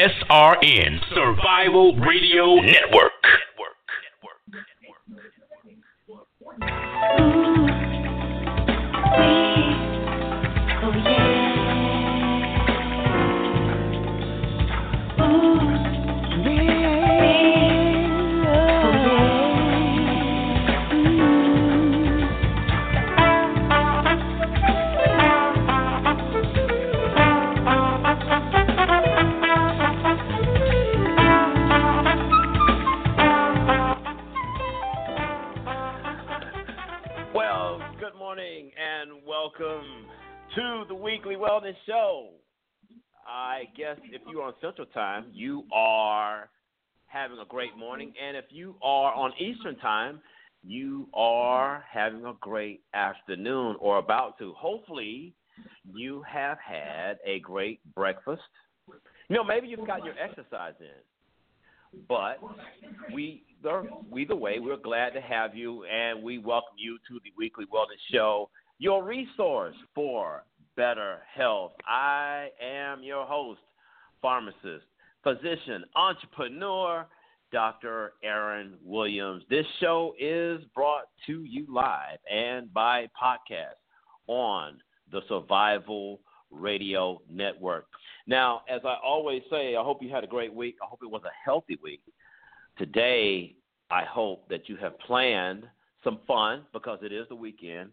SRN Survival Radio Network. Well, welcome to the Weekly Wellness Show. I guess if you're on Central Time, you are having a great morning. And if you are on Eastern Time, you are having a great afternoon or about to. Hopefully, you have had a great breakfast. You know, maybe you've got your exercise in. But we are either way, we're glad to have you and we welcome you to the weekly wellness show, your resource for better health. I am your host, pharmacist, physician, entrepreneur, Dr. Aaron Williams. This show is brought to you live and by podcast on the Survival Radio Network. Now, as I always say, I hope you had a great week. I hope it was a healthy week. Today, I hope that you have planned some fun because it is the weekend.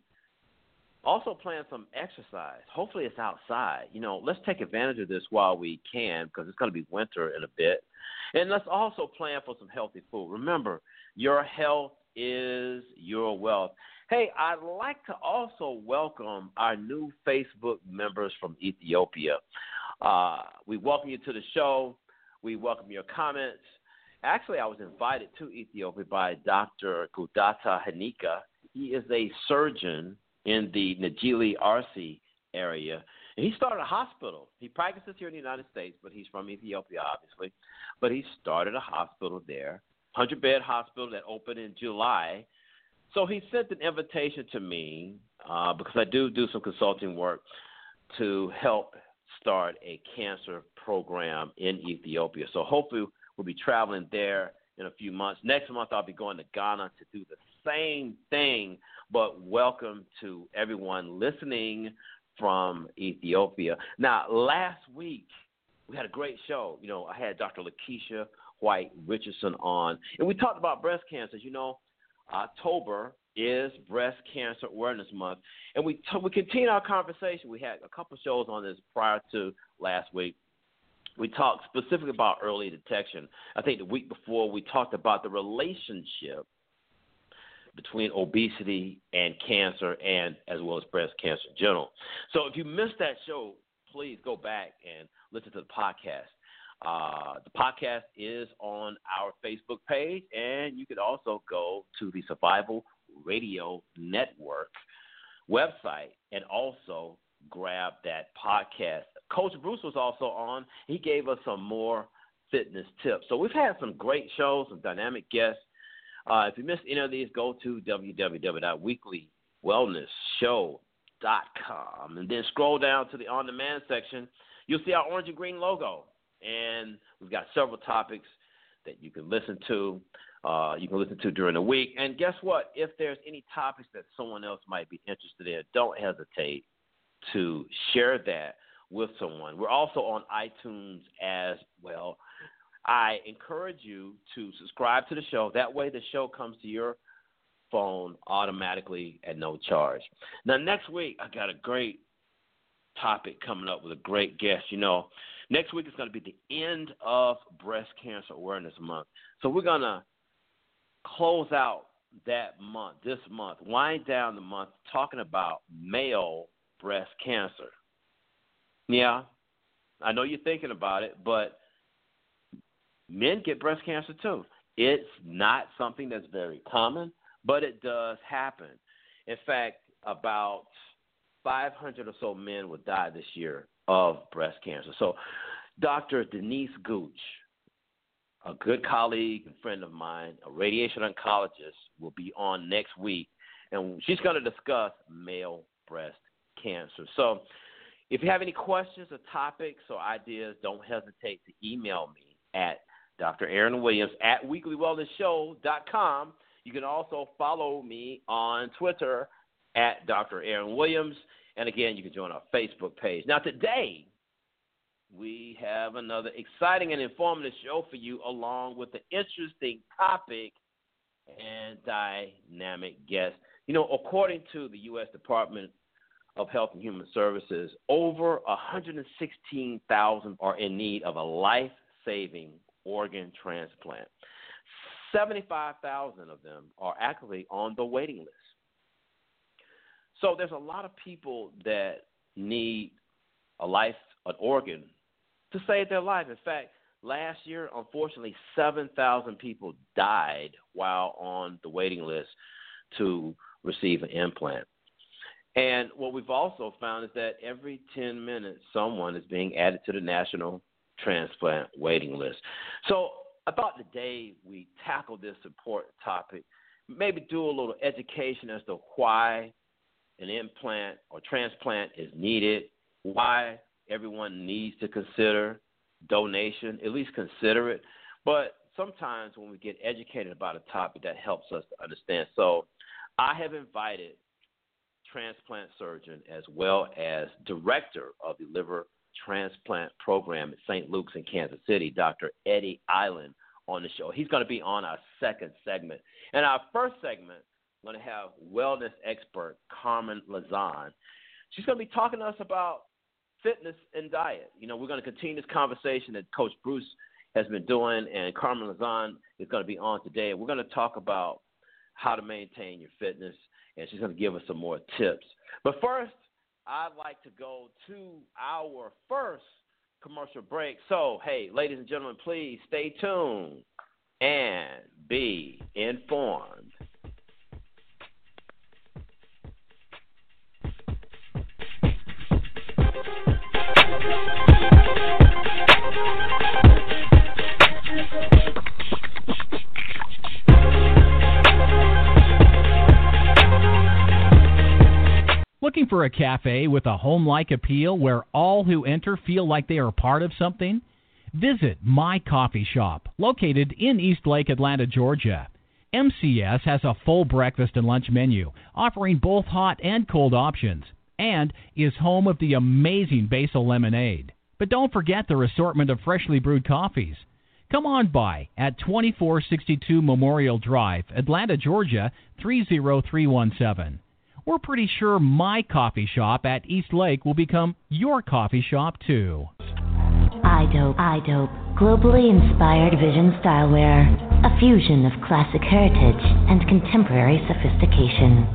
Also, plan some exercise. Hopefully, it's outside. You know, let's take advantage of this while we can because it's going to be winter in a bit. And let's also plan for some healthy food. Remember, your health is your wealth. Hey, I'd like to also welcome our new Facebook members from Ethiopia. Uh, we welcome you to the show. We welcome your comments. Actually, I was invited to Ethiopia by Dr. Gudata Hanika. He is a surgeon in the Najili Arsi area. And he started a hospital. He practices here in the United States, but he's from Ethiopia, obviously. But he started a hospital there, 100 bed hospital that opened in July. So he sent an invitation to me uh, because I do do some consulting work to help start a cancer program in Ethiopia. So hopefully we'll be traveling there in a few months. Next month I'll be going to Ghana to do the same thing. But welcome to everyone listening from Ethiopia. Now, last week we had a great show. You know, I had Dr. Lakeisha White Richardson on, and we talked about breast cancer. You know, October is Breast Cancer Awareness Month, and we t- we continue our conversation. We had a couple shows on this prior to last week. We talked specifically about early detection. I think the week before we talked about the relationship between obesity and cancer, and as well as breast cancer in general. So if you missed that show, please go back and listen to the podcast. Uh, the podcast is on our Facebook page, and you could also go to the Survival Radio Network website and also grab that podcast. Coach Bruce was also on. He gave us some more fitness tips. So we've had some great shows, some dynamic guests. Uh, if you missed any of these, go to www.weeklywellnessshow.com and then scroll down to the on demand section. You'll see our orange and green logo. And we've got several topics that you can listen to. Uh, you can listen to during the week. And guess what? If there's any topics that someone else might be interested in, don't hesitate to share that with someone. We're also on iTunes as well. I encourage you to subscribe to the show. That way, the show comes to your phone automatically at no charge. Now, next week, I got a great topic coming up with a great guest. You know, next week is going to be the end of Breast Cancer Awareness Month. So, we're going to close out that month, this month, wind down the month, talking about male breast cancer. Yeah, I know you're thinking about it, but men get breast cancer too. It's not something that's very common, but it does happen. In fact, about 500 or so men will die this year of breast cancer. So, Dr. Denise Gooch, a good colleague and friend of mine, a radiation oncologist, will be on next week, and she's going to discuss male breast cancer. So, if you have any questions or topics or ideas, don't hesitate to email me at Dr. Aaron Williams at weeklywellnessshow.com. You can also follow me on Twitter at Dr. Aaron Williams. And again, you can join our Facebook page. Now, today, we have another exciting and informative show for you, along with an interesting topic and dynamic guest. You know, according to the U.S. Department of Health and Human Services, over 116,000 are in need of a life saving organ transplant. 75,000 of them are actually on the waiting list. So there's a lot of people that need a life, an organ to save their life. In fact, last year, unfortunately, 7,000 people died while on the waiting list to receive an implant. And what we've also found is that every 10 minutes, someone is being added to the national transplant waiting list. So I thought today we tackle this important topic, maybe do a little education as to why an implant or transplant is needed, why everyone needs to consider donation, at least consider it. But sometimes when we get educated about a topic, that helps us to understand. So I have invited transplant surgeon as well as director of the liver transplant program at St. Luke's in Kansas City, Dr. Eddie Island, on the show. He's going to be on our second segment. And our first segment, I'm going to have wellness expert Carmen Lezan. She's going to be talking to us about fitness and diet. You know, we're going to continue this conversation that Coach Bruce has been doing, and Carmen Lezan is going to be on today. We're going to talk about how to maintain your fitness, and she's going to give us some more tips. But first, I'd like to go to our first commercial break. So, hey, ladies and gentlemen, please stay tuned and be informed. Looking for a cafe with a home like appeal where all who enter feel like they are part of something? Visit My Coffee Shop, located in Eastlake, Atlanta, Georgia. MCS has a full breakfast and lunch menu, offering both hot and cold options, and is home of the amazing basil lemonade. But don't forget their assortment of freshly brewed coffees. Come on by at 2462 Memorial Drive, Atlanta, Georgia 30317 we're pretty sure my coffee shop at East Lake will become your coffee shop too. EyeDope, EyeDope, globally inspired vision stylewear, a fusion of classic heritage and contemporary sophistication.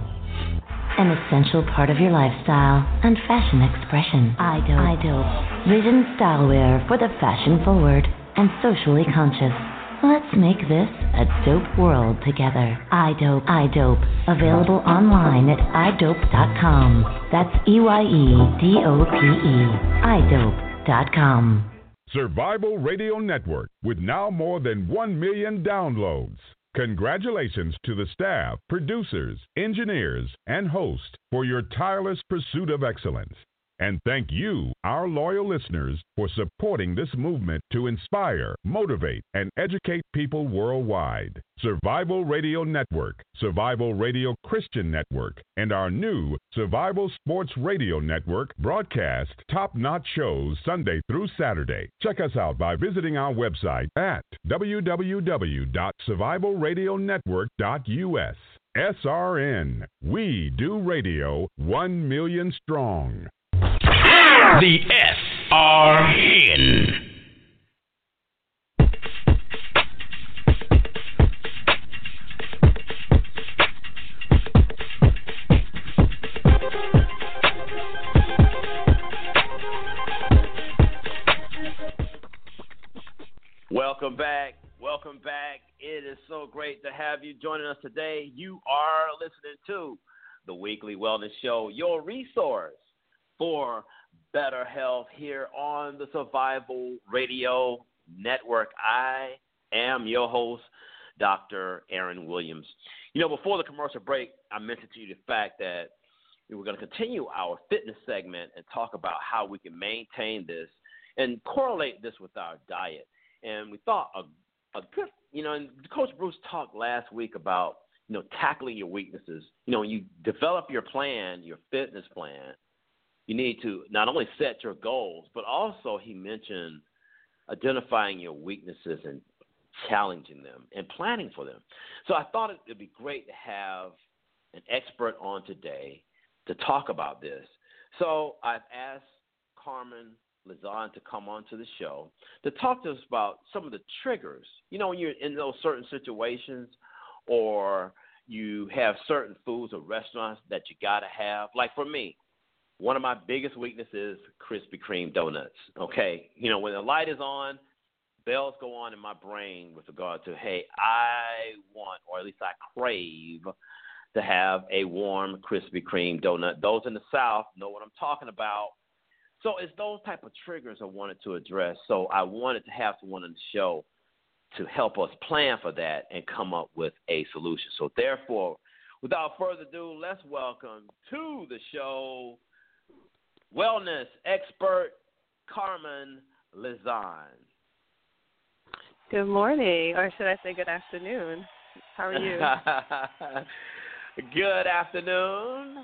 An essential part of your lifestyle and fashion expression. EyeDope, EyeDope, vision stylewear for the fashion forward and socially conscious. Let's make this a dope world together. EyeDope, EyeDope. Available online at EyeDope.com. That's E Y E D O P E. EyeDope.com. Survival Radio Network with now more than 1 million downloads. Congratulations to the staff, producers, engineers, and hosts for your tireless pursuit of excellence. And thank you, our loyal listeners, for supporting this movement to inspire, motivate, and educate people worldwide. Survival Radio Network, Survival Radio Christian Network, and our new Survival Sports Radio Network broadcast top notch shows Sunday through Saturday. Check us out by visiting our website at www.survivalradionetwork.us. SRN, we do radio 1 million strong. The SRN. Welcome back. Welcome back. It is so great to have you joining us today. You are listening to the Weekly Wellness Show, your resource for better health here on the Survival Radio Network. I am your host, Dr. Aaron Williams. You know, before the commercial break, I mentioned to you the fact that we were going to continue our fitness segment and talk about how we can maintain this and correlate this with our diet. And we thought a, a good, you know, and Coach Bruce talked last week about, you know, tackling your weaknesses. You know, when you develop your plan, your fitness plan, you need to not only set your goals, but also he mentioned identifying your weaknesses and challenging them and planning for them. So I thought it would be great to have an expert on today to talk about this. So I've asked Carmen Lezan to come on to the show to talk to us about some of the triggers. You know, when you're in those certain situations or you have certain foods or restaurants that you got to have. Like for me, one of my biggest weaknesses Krispy Kreme donuts. Okay, you know when the light is on, bells go on in my brain with regard to hey, I want or at least I crave to have a warm Krispy Kreme donut. Those in the South know what I'm talking about. So it's those type of triggers I wanted to address. So I wanted to have someone on the show to help us plan for that and come up with a solution. So therefore, without further ado, let's welcome to the show wellness expert Carmen Lezan. Good morning, or should I say good afternoon? How are you? good afternoon.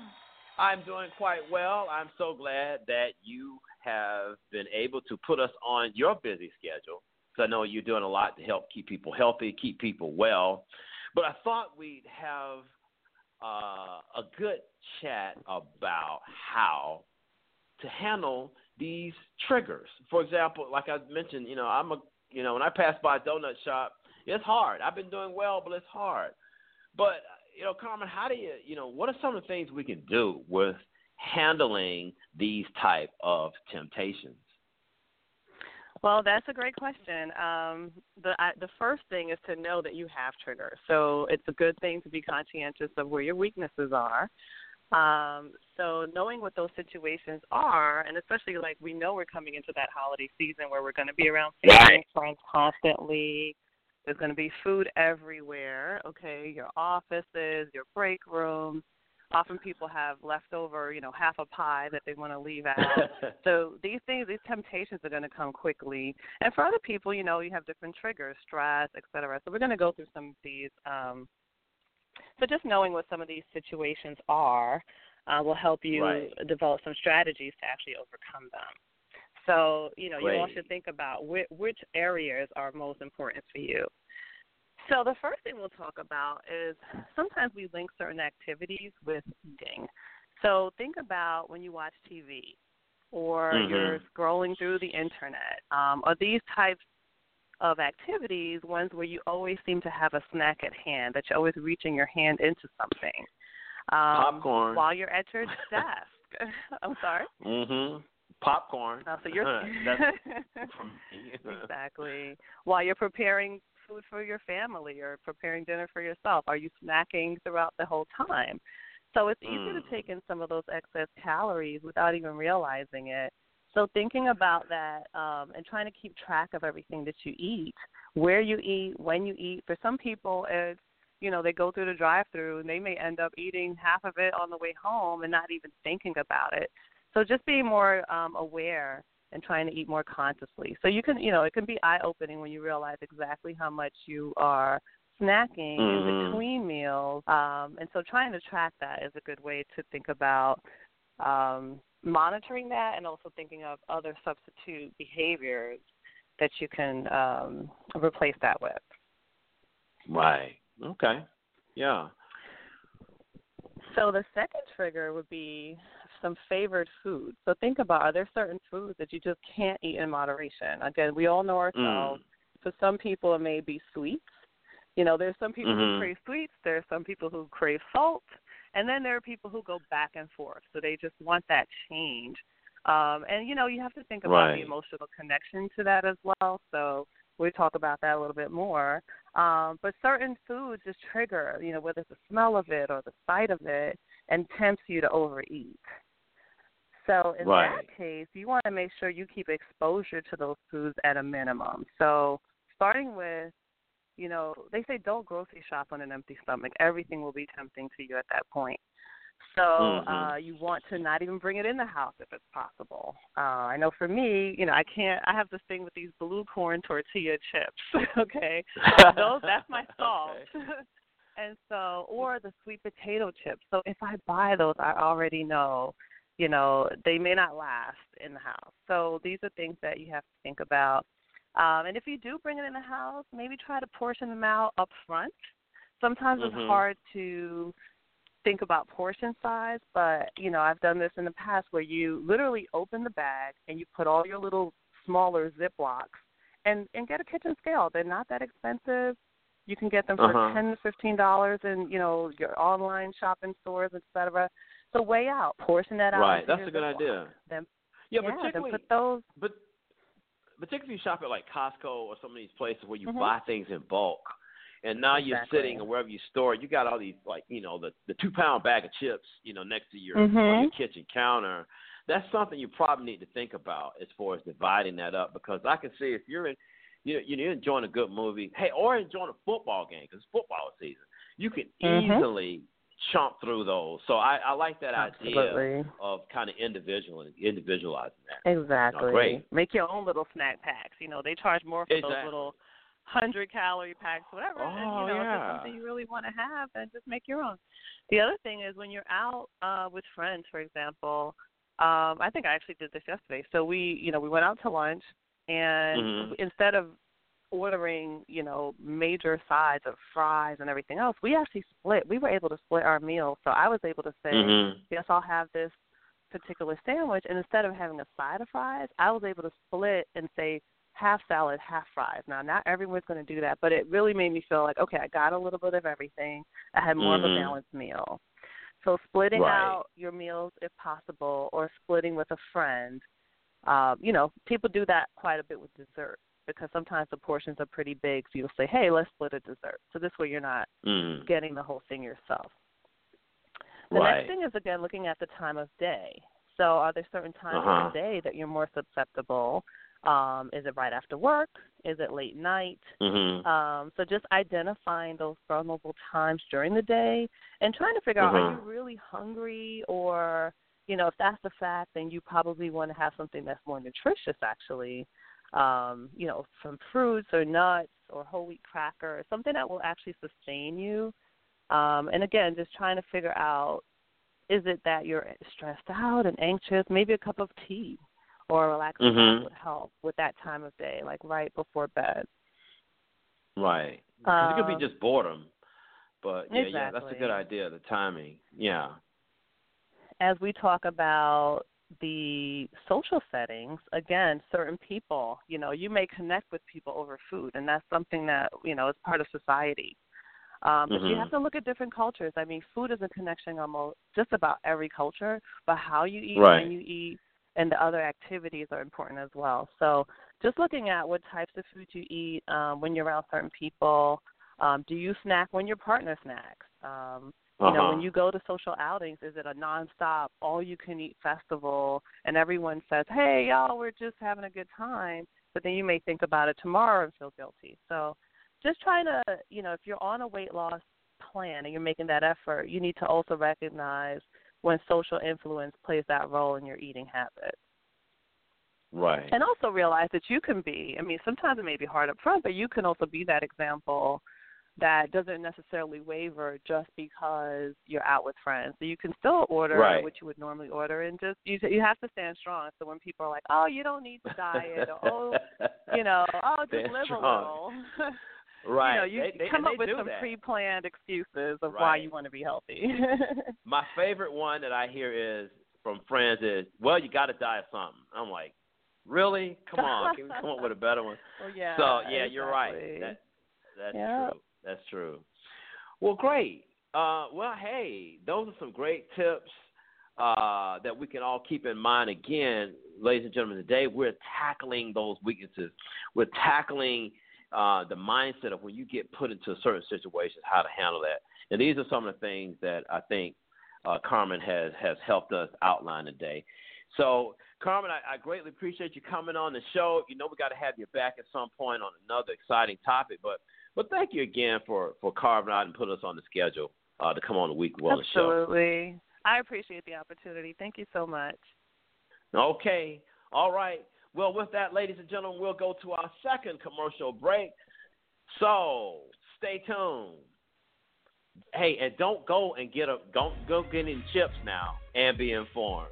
I'm doing quite well. I'm so glad that you have been able to put us on your busy schedule. So I know you're doing a lot to help keep people healthy, keep people well. But I thought we'd have uh, a good chat about how to handle these triggers. For example, like I mentioned, you know, I'm a, you know, when I pass by a donut shop, it's hard. I've been doing well, but it's hard. But you know, Carmen, how do you, you know, what are some of the things we can do with handling these type of temptations? Well, that's a great question. Um, the I, the first thing is to know that you have triggers. So it's a good thing to be conscientious of where your weaknesses are. Um, so knowing what those situations are, and especially like we know we're coming into that holiday season where we're going to be around family and friends constantly. There's going to be food everywhere. Okay, your offices, your break rooms. Often people have leftover, you know, half a pie that they want to leave out. so these things, these temptations are going to come quickly. And for other people, you know, you have different triggers, stress, et cetera. So we're going to go through some of these um, so just knowing what some of these situations are uh, will help you right. develop some strategies to actually overcome them. So you know Great. you want should think about which, which areas are most important for you. So the first thing we'll talk about is sometimes we link certain activities with eating. So think about when you watch TV or mm-hmm. you're scrolling through the internet. Um, are these types of activities ones where you always seem to have a snack at hand, that you're always reaching your hand into something. Um, Popcorn. While you're at your desk. I'm sorry? Mm hmm. Popcorn. Oh, so you're That's exactly. While you're preparing food for your family or preparing dinner for yourself, are you snacking throughout the whole time? So it's easy mm. to take in some of those excess calories without even realizing it. So thinking about that um, and trying to keep track of everything that you eat, where you eat, when you eat. For some people, it's you know they go through the drive-through and they may end up eating half of it on the way home and not even thinking about it. So just being more um, aware and trying to eat more consciously. So you can you know it can be eye-opening when you realize exactly how much you are snacking mm-hmm. in between meals. Um, and so trying to track that is a good way to think about um, monitoring that and also thinking of other substitute behaviors that you can um, replace that with. Right. Okay. Yeah. So the second trigger would be some favored foods. So think about are there certain foods that you just can't eat in moderation? Again, we all know ourselves. Mm. For some people, it may be sweets. You know, there's some people mm-hmm. who crave sweets. There's some people who crave salt. And then there are people who go back and forth. So they just want that change. Um, and, you know, you have to think about right. the emotional connection to that as well. So we talk about that a little bit more. Um, but certain foods just trigger, you know, whether it's the smell of it or the sight of it, and tempts you to overeat. So in right. that case, you want to make sure you keep exposure to those foods at a minimum. So starting with, you know, they say don't grocery shop on an empty stomach. Everything will be tempting to you at that point. So mm-hmm. uh, you want to not even bring it in the house if it's possible. Uh, I know for me, you know, I can't. I have this thing with these blue corn tortilla chips. okay, those that's my salt. and so, or the sweet potato chips. So if I buy those, I already know, you know, they may not last in the house. So these are things that you have to think about. Um, and if you do bring it in the house, maybe try to portion them out up front. Sometimes mm-hmm. it's hard to think about portion size, but you know, I've done this in the past where you literally open the bag and you put all your little smaller Ziplocs and and get a kitchen scale. They're not that expensive. You can get them for uh-huh. ten to fifteen dollars in you know your online shopping stores, etc. So weigh out, portion that out. Right, that's a good Ziploc. idea. Then, yeah, yeah, particularly then put those. But particularly if you shop at like Costco or some of these places where you mm-hmm. buy things in bulk and now exactly. you're sitting or wherever you store it, you got all these like you know the the two pound bag of chips, you know, next to your mm-hmm. on your kitchen counter. That's something you probably need to think about as far as dividing that up because I can see if you're in, you know, you're enjoying a good movie, hey, or enjoying a football game because it's football season, you can mm-hmm. easily chomp through those. So I, I like that Absolutely. idea of kind of individual individualizing that. Exactly. Oh, great. Make your own little snack packs. You know, they charge more for exactly. those little hundred calorie packs, whatever. Oh, and, you know, yeah. if it's something you really want to have, then just make your own. The other thing is when you're out uh with friends, for example. Um, I think I actually did this yesterday. So we, you know, we went out to lunch, and mm-hmm. instead of ordering, you know, major sides of fries and everything else, we actually split. We were able to split our meal. So I was able to say, mm-hmm. yes, I'll have this particular sandwich, and instead of having a side of fries, I was able to split and say half salad, half fries. Now, not everyone's going to do that, but it really made me feel like, okay, I got a little bit of everything. I had more mm-hmm. of a balanced meal. So splitting right. out your meals if possible, or splitting with a friend. Um, you know, people do that quite a bit with dessert because sometimes the portions are pretty big. So you'll say, hey, let's split a dessert. So this way you're not mm. getting the whole thing yourself. The right. next thing is again looking at the time of day. So are there certain times uh-huh. of the day that you're more susceptible? Um, is it right after work? Is it late night? Mm-hmm. Um, so just identifying those vulnerable times during the day and trying to figure out mm-hmm. are you really hungry or you know if that's the fact then you probably want to have something that's more nutritious actually um, you know some fruits or nuts or whole wheat crackers something that will actually sustain you um, and again just trying to figure out is it that you're stressed out and anxious maybe a cup of tea or a relaxing mm-hmm. would help with that time of day, like right before bed. Right. Um, it could be just boredom, but yeah, exactly. yeah, that's a good idea. The timing, yeah. As we talk about the social settings, again, certain people, you know, you may connect with people over food, and that's something that you know is part of society. Um, but mm-hmm. you have to look at different cultures. I mean, food is a connection almost just about every culture, but how you eat, right. when you eat, and the other activities are important as well. So just looking at what types of food you eat um, when you're around certain people. Um, do you snack when your partner snacks? Um, you uh-huh. know, when you go to social outings, is it a nonstop, all-you-can-eat festival, and everyone says, "Hey, y'all, we're just having a good time," but then you may think about it tomorrow and feel guilty. So, just trying to, you know, if you're on a weight loss plan and you're making that effort, you need to also recognize when social influence plays that role in your eating habits. Right. And also realize that you can be, I mean, sometimes it may be hard up front, but you can also be that example that doesn't necessarily waver just because you're out with friends. So you can still order right. what you would normally order and just you you have to stand strong. So when people are like, "Oh, you don't need to diet," or "Oh, you know, oh, just stand live strong. a little." Right. You know, you they, they, come up with some that. pre-planned excuses of right. why you want to be healthy. My favorite one that I hear is from friends is, "Well, you got to die of something." I'm like, "Really? Come on, can we come up with a better one?" Well, yeah. So yeah, exactly. you're right. That that's yep. true. That's true. Well, great. Uh, well, hey, those are some great tips uh, that we can all keep in mind. Again, ladies and gentlemen, today we're tackling those weaknesses. We're tackling uh, the mindset of when you get put into certain situations, how to handle that. And these are some of the things that I think uh, Carmen has has helped us outline today. So, Carmen, I, I greatly appreciate you coming on the show. You know, we got to have you back at some point on another exciting topic, but but thank you again for for carving out and putting us on the schedule uh, to come on the Week Wellness Absolutely. show. Absolutely, I appreciate the opportunity. Thank you so much. Okay, all right. Well, with that, ladies and gentlemen, we'll go to our second commercial break. So stay tuned. Hey, and don't go and get a don't go get any chips now and be informed.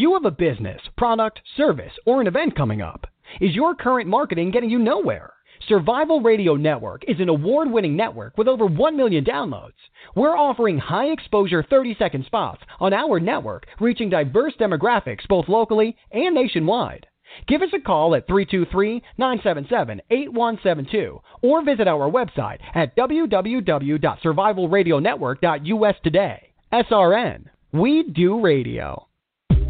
You have a business, product, service, or an event coming up? Is your current marketing getting you nowhere? Survival Radio Network is an award winning network with over 1 million downloads. We're offering high exposure 30 second spots on our network, reaching diverse demographics both locally and nationwide. Give us a call at 323 977 8172 or visit our website at www.survivalradionetwork.us today. SRN. We do radio.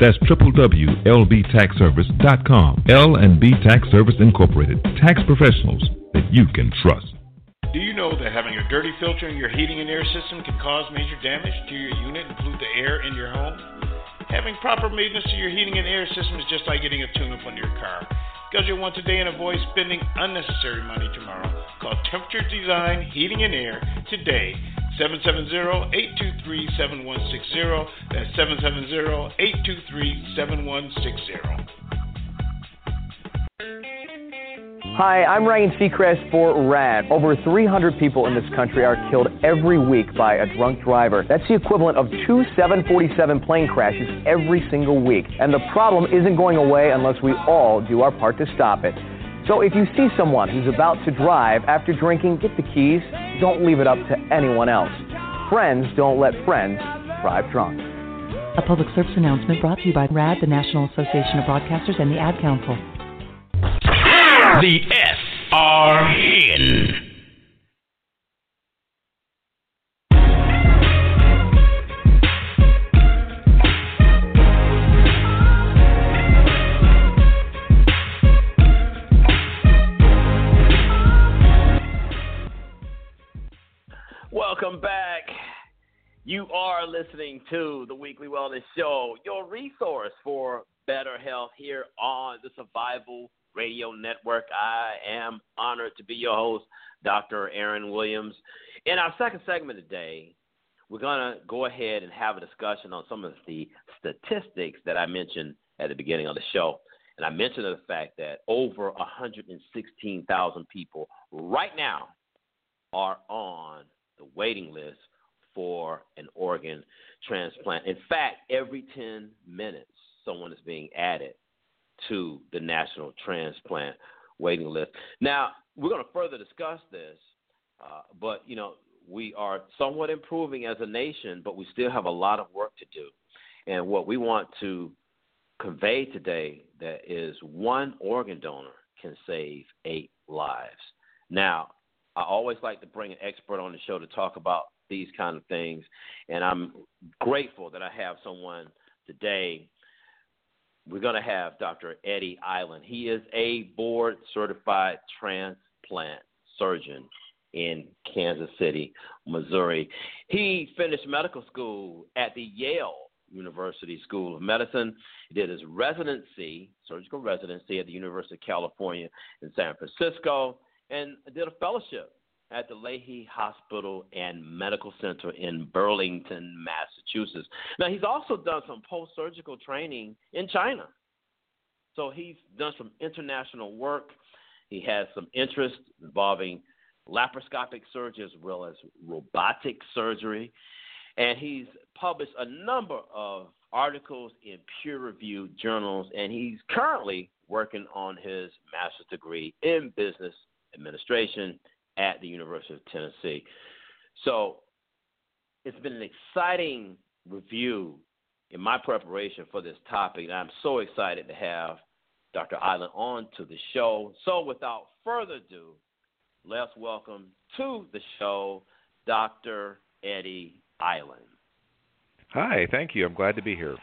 That's www.lbtaxservice.com. L&B Tax Service Incorporated. Tax professionals that you can trust. Do you know that having a dirty filter in your heating and air system can cause major damage to your unit and pollute the air in your home? Having proper maintenance to your heating and air system is just like getting a tune-up on your car. Schedule one today and avoid spending unnecessary money tomorrow. Call Temperature Design Heating and Air today 770-823-7160. That's 770-823-7160. Hi, I'm Ryan Seacrest for RADD. Over 300 people in this country are killed every week by a drunk driver. That's the equivalent of two 747 plane crashes every single week. And the problem isn't going away unless we all do our part to stop it. So if you see someone who's about to drive after drinking, get the keys. Don't leave it up to anyone else. Friends don't let friends drive drunk. A public service announcement brought to you by RADD, the National Association of Broadcasters, and the Ad Council. The SRN. Welcome back. You are listening to the Weekly Wellness Show, your resource for better health here on the Survival Radio Network. I am honored to be your host, Dr. Aaron Williams. In our second segment today, we're going to go ahead and have a discussion on some of the statistics that I mentioned at the beginning of the show. And I mentioned the fact that over 116,000 people right now are on the waiting list for an organ transplant. In fact, every 10 minutes, someone is being added to the national transplant waiting list. Now, we're going to further discuss this, uh, but you know, we are somewhat improving as a nation, but we still have a lot of work to do. And what we want to convey today that is one organ donor can save eight lives. Now, I always like to bring an expert on the show to talk about these kind of things, and I'm grateful that I have someone today we're going to have Dr. Eddie Island. He is a board certified transplant surgeon in Kansas City, Missouri. He finished medical school at the Yale University School of Medicine. He did his residency, surgical residency at the University of California in San Francisco, and did a fellowship at the Lahey Hospital and Medical Center in Burlington, Massachusetts. Now, he's also done some post surgical training in China. So he's done some international work. He has some interest involving laparoscopic surgery as well as robotic surgery. And he's published a number of articles in peer reviewed journals, and he's currently working on his master's degree in business administration at the University of Tennessee. So it's been an exciting review in my preparation for this topic, and I'm so excited to have Dr. Island on to the show. So without further ado, let's welcome to the show Dr. Eddie Island. Hi, thank you. I'm glad to be here.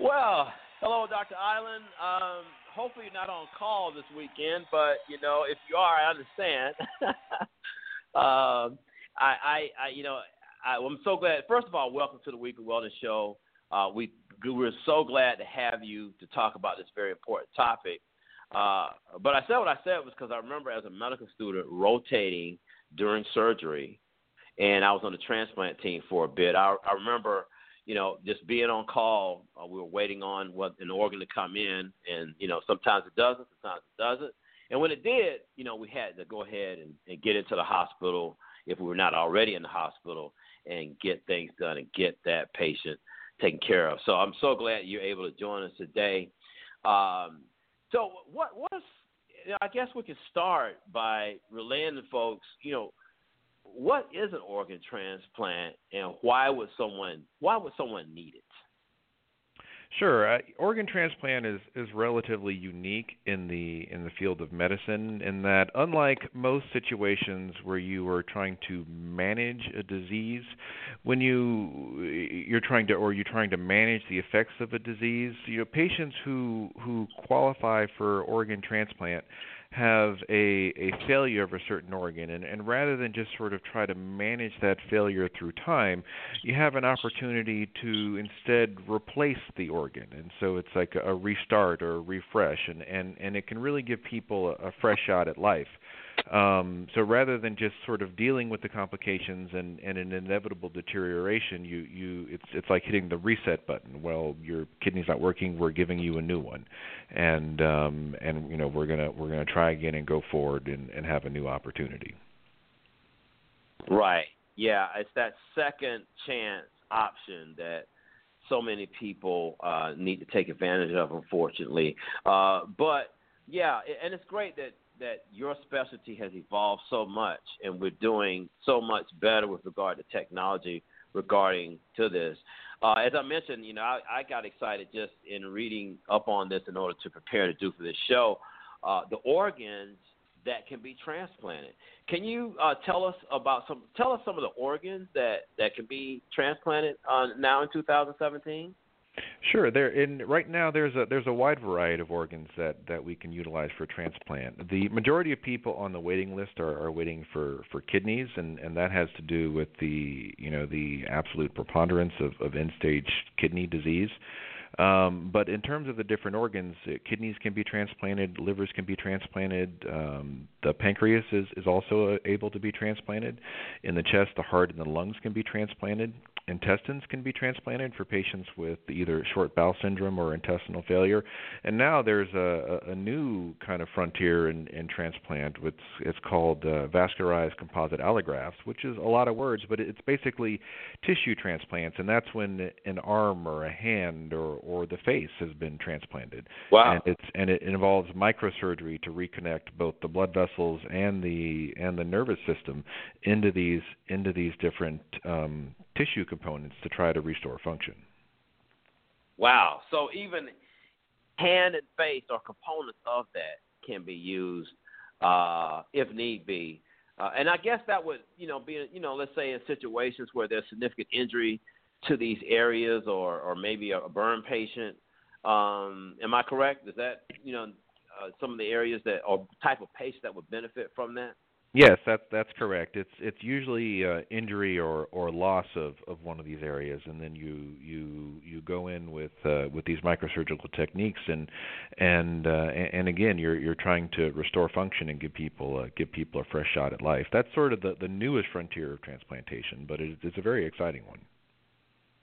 Well, hello, Dr. Island. Um, hopefully, you're not on call this weekend, but you know, if you are, I understand. um, I, I, I, you know, I, I'm so glad. First of all, welcome to the Weekly Wellness Show. Uh, we we're so glad to have you to talk about this very important topic. Uh, but I said what I said was because I remember as a medical student rotating during surgery, and I was on the transplant team for a bit. I, I remember, you know, just being on call. Uh, we were waiting on what an organ to come in, and you know, sometimes it doesn't, sometimes it doesn't. And when it did, you know, we had to go ahead and, and get into the hospital if we were not already in the hospital and get things done and get that patient taken care of. So I'm so glad you're able to join us today. Um, so what what's I guess we can start by relaying to folks, you know, what is an organ transplant and why would someone why would someone need it? Sure. Uh, organ transplant is, is relatively unique in the in the field of medicine in that unlike most situations where you are trying to manage a disease, when you you're trying to or you're trying to manage the effects of a disease, you know patients who who qualify for organ transplant have a, a failure of a certain organ, and, and rather than just sort of try to manage that failure through time, you have an opportunity to instead replace the organ. And so it's like a, restart or a refresh, and, and, and it can really give people a, a fresh shot at life. Um, so rather than just sort of dealing with the complications and, and an inevitable deterioration, you, you it's it's like hitting the reset button. Well, your kidney's not working, we're giving you a new one, and um, and you know we're gonna we're gonna try again and go forward and, and have a new opportunity. Right. Yeah, it's that second chance option that so many people uh, need to take advantage of, unfortunately. Uh, but yeah, and it's great that that your specialty has evolved so much, and we're doing so much better with regard to technology regarding to this. Uh, as I mentioned, you know, I, I got excited just in reading up on this in order to prepare to do for this show. Uh, the organs that can be transplanted. Can you uh, tell us about some? Tell us some of the organs that that can be transplanted uh, now in 2017. Sure. There in right now there's a there's a wide variety of organs that, that we can utilize for transplant. The majority of people on the waiting list are, are waiting for, for kidneys and, and that has to do with the you know the absolute preponderance of, of end stage kidney disease. Um, but in terms of the different organs, kidneys can be transplanted, livers can be transplanted, um, the pancreas is, is also uh, able to be transplanted. In the chest, the heart and the lungs can be transplanted intestines can be transplanted for patients with either short bowel syndrome or intestinal failure. And now there's a, a new kind of frontier in, in transplant, which it's called uh, vascularized composite allografts, which is a lot of words, but it's basically tissue transplants, and that's when an arm or a hand or, or the face has been transplanted. Wow! And it's and it involves microsurgery to reconnect both the blood vessels and the and the nervous system into these into these different um, tissue components to try to restore function. Wow. So even hand and face or components of that can be used uh, if need be. Uh, and I guess that would, you know, be, you know, let's say in situations where there's significant injury to these areas, or or maybe a, burn patient. Um, am I correct? Is that, you know, uh, some of the areas that or type of patient that would benefit from that? Yes, that's that's correct. It's it's usually uh, injury or, or loss of, of one of these areas, and then you you you go in with uh, with these microsurgical techniques, and and uh, and again you're you're trying to restore function and give people uh, give people a fresh shot at life. That's sort of the the newest frontier of transplantation, but it, it's a very exciting one.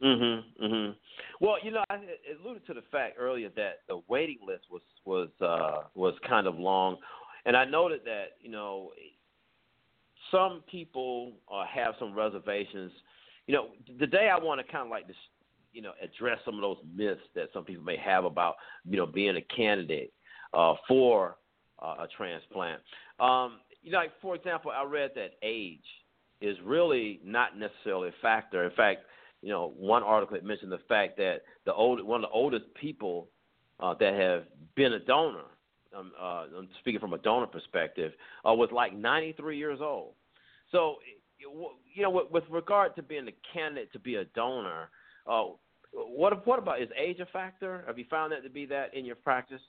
Mhm. Mhm. Well, you know, I alluded to the fact earlier that the waiting list was was uh, was kind of long, and I noted that you know some people uh, have some reservations. You know, today I want to kind of like this, you know, address some of those myths that some people may have about, you know, being a candidate uh, for uh, a transplant. Um, you know, like for example, I read that age is really not necessarily a factor. In fact, you know, one article mentioned the fact that the old one of the oldest people uh, that have been a donor, um, uh, I'm speaking from a donor perspective, uh, was like 93 years old. So, you know, with, with regard to being a candidate to be a donor, uh, what what about is age a factor? Have you found that to be that in your practice?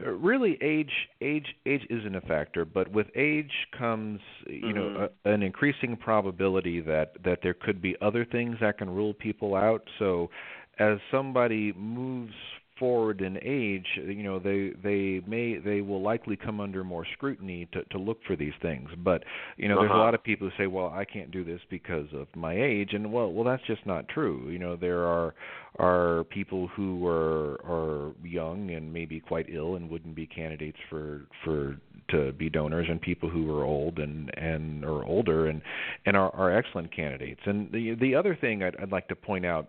Uh, really, age age age isn't a factor, but with age comes you mm-hmm. know a, an increasing probability that that there could be other things that can rule people out. So, as somebody moves forward in age, you know, they they may they will likely come under more scrutiny to to look for these things. But you know, there's Uh-huh. a lot of people who say, "Well, I can't do this because of my age," and well, well, that's just not true. You know, there are are people who are are young and maybe quite ill and wouldn't be candidates for for to be donors, and people who are old and and or older and and are are excellent candidates. And the the other thing I'd, I'd like to point out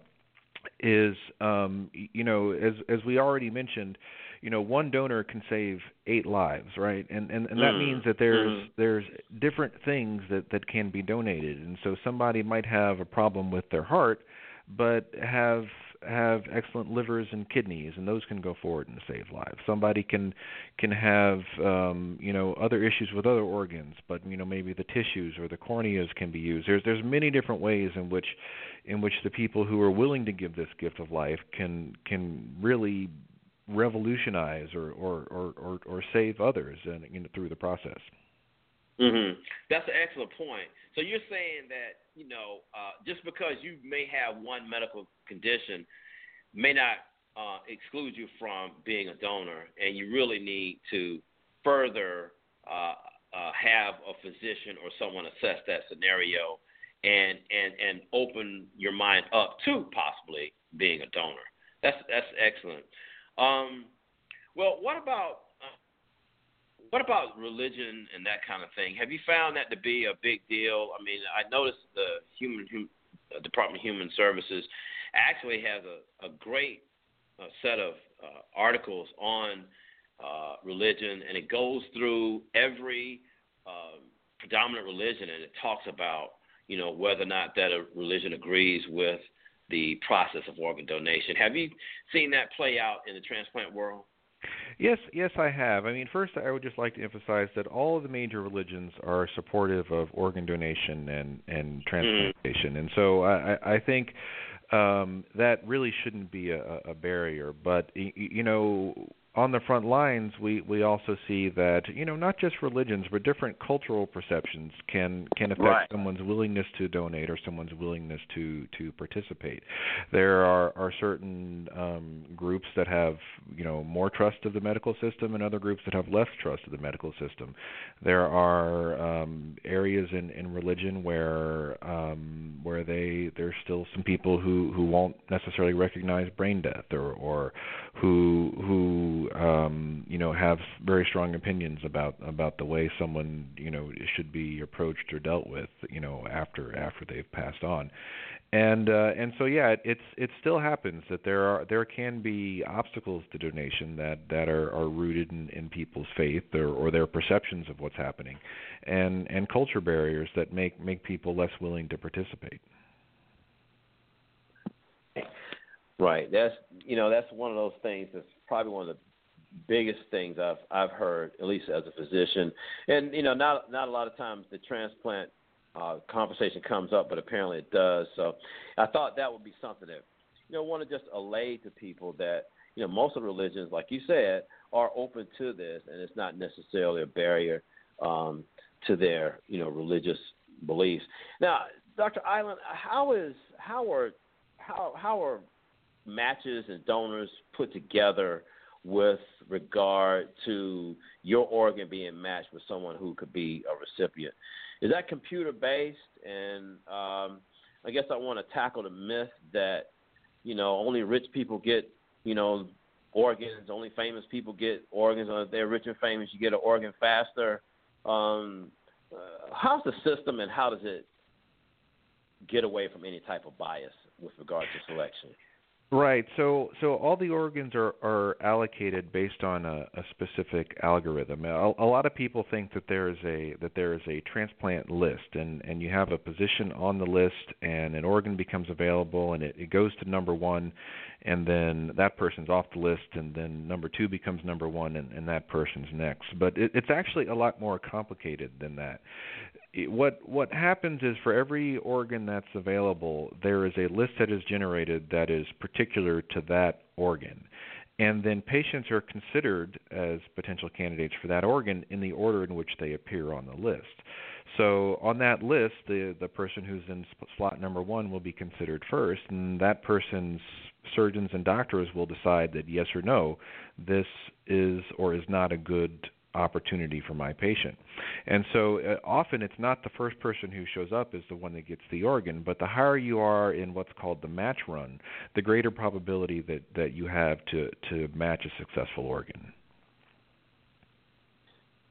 is um you know as as we already mentioned you know one donor can save eight lives right and and, and that Mm. means that there's Mhm. there's different things that that can be donated and so somebody might have a problem with their heart but have have excellent livers and kidneys and those can go forward and save lives. Somebody can can have um you know other issues with other organs but you know maybe the tissues or the corneas can be used. There's there's many different ways in which in which the people who are willing to give this gift of life can can really revolutionize or or or or, or save others and you know, through the process hmm That's an excellent point. So you're saying that you know uh, just because you may have one medical condition may not uh, exclude you from being a donor, and you really need to further uh, uh, have a physician or someone assess that scenario and and and open your mind up to possibly being a donor. That's that's excellent. Um, well, what about what about religion and that kind of thing? Have you found that to be a big deal? I mean, I noticed the human hum, uh, Department of Human Services actually has a, a great uh, set of uh, articles on uh, religion, and it goes through every um, predominant religion, and it talks about you know whether or not that a religion agrees with the process of organ donation. Have you seen that play out in the transplant world? Yes, yes, I have. I mean, first, I would just like to emphasize that all of the major religions are supportive of organ donation and and transplantation, and so I, I I think um, that really shouldn't be a, a barrier. But you know, on the front lines, we we also see that you know not just religions, but different cultural perceptions can can affect Right. someone's willingness to donate or someone's willingness to to participate. There are are certain um, groups that have you know more trust of the medical system, and other groups that have less trust of the medical system. There are um, areas in in religion where um, where they there's still some people who who won't necessarily recognize brain death or or who who um you know have very strong opinions about about the way someone you know should be approached or dealt with you know after after they've passed on and uh and so yeah it, it's it still happens that there are there can be obstacles to donation that that are are rooted in in people's faith or or their perceptions of what's happening and and culture barriers that make make people less willing to participate Right. That's you know that's one of those things that's probably one of the biggest things I've I've heard at least as a physician, and you know not not a lot of times the transplant uh, conversation comes up, but apparently it does. So I thought that would be something that you know want to just allay to people that you know most of the religions, like you said, are open to this, and it's not necessarily a barrier um, to their you know religious beliefs. Now, Dr. Island, how is how are how how are matches and donors put together with regard to your organ being matched with someone who could be a recipient. Is that computer based? And um, I guess I want to tackle the myth that you know only rich people get you know organs, only famous people get organs. Or if they're rich and famous, you get an organ faster. Um, uh, how's the system and how does it get away from any type of bias with regard to selection? Right. So so all the organs are are allocated based on a, a specific algorithm. A, a, lot of people think that there is a that there is a transplant list, and and you have a position on the list, and an organ becomes available, and it, it goes to number one, and then that person's off the list, and then number two becomes number one, and, and that person's next. But it, it's actually a lot more complicated than that what what happens is for every organ that's available, there is a list that is generated that is particular to that organ, and then patients are considered as potential candidates for that organ in the order in which they appear on the list. So on that list, the the person who's in slot number one will be considered first, and that person's surgeons and doctors will decide that yes or no, this is or is not a good opportunity for my patient. And so uh, often it's not the first person who shows up is the one that gets the organ, but the higher you are in what's called the match run, the greater probability that, that you have to, to match a successful organ.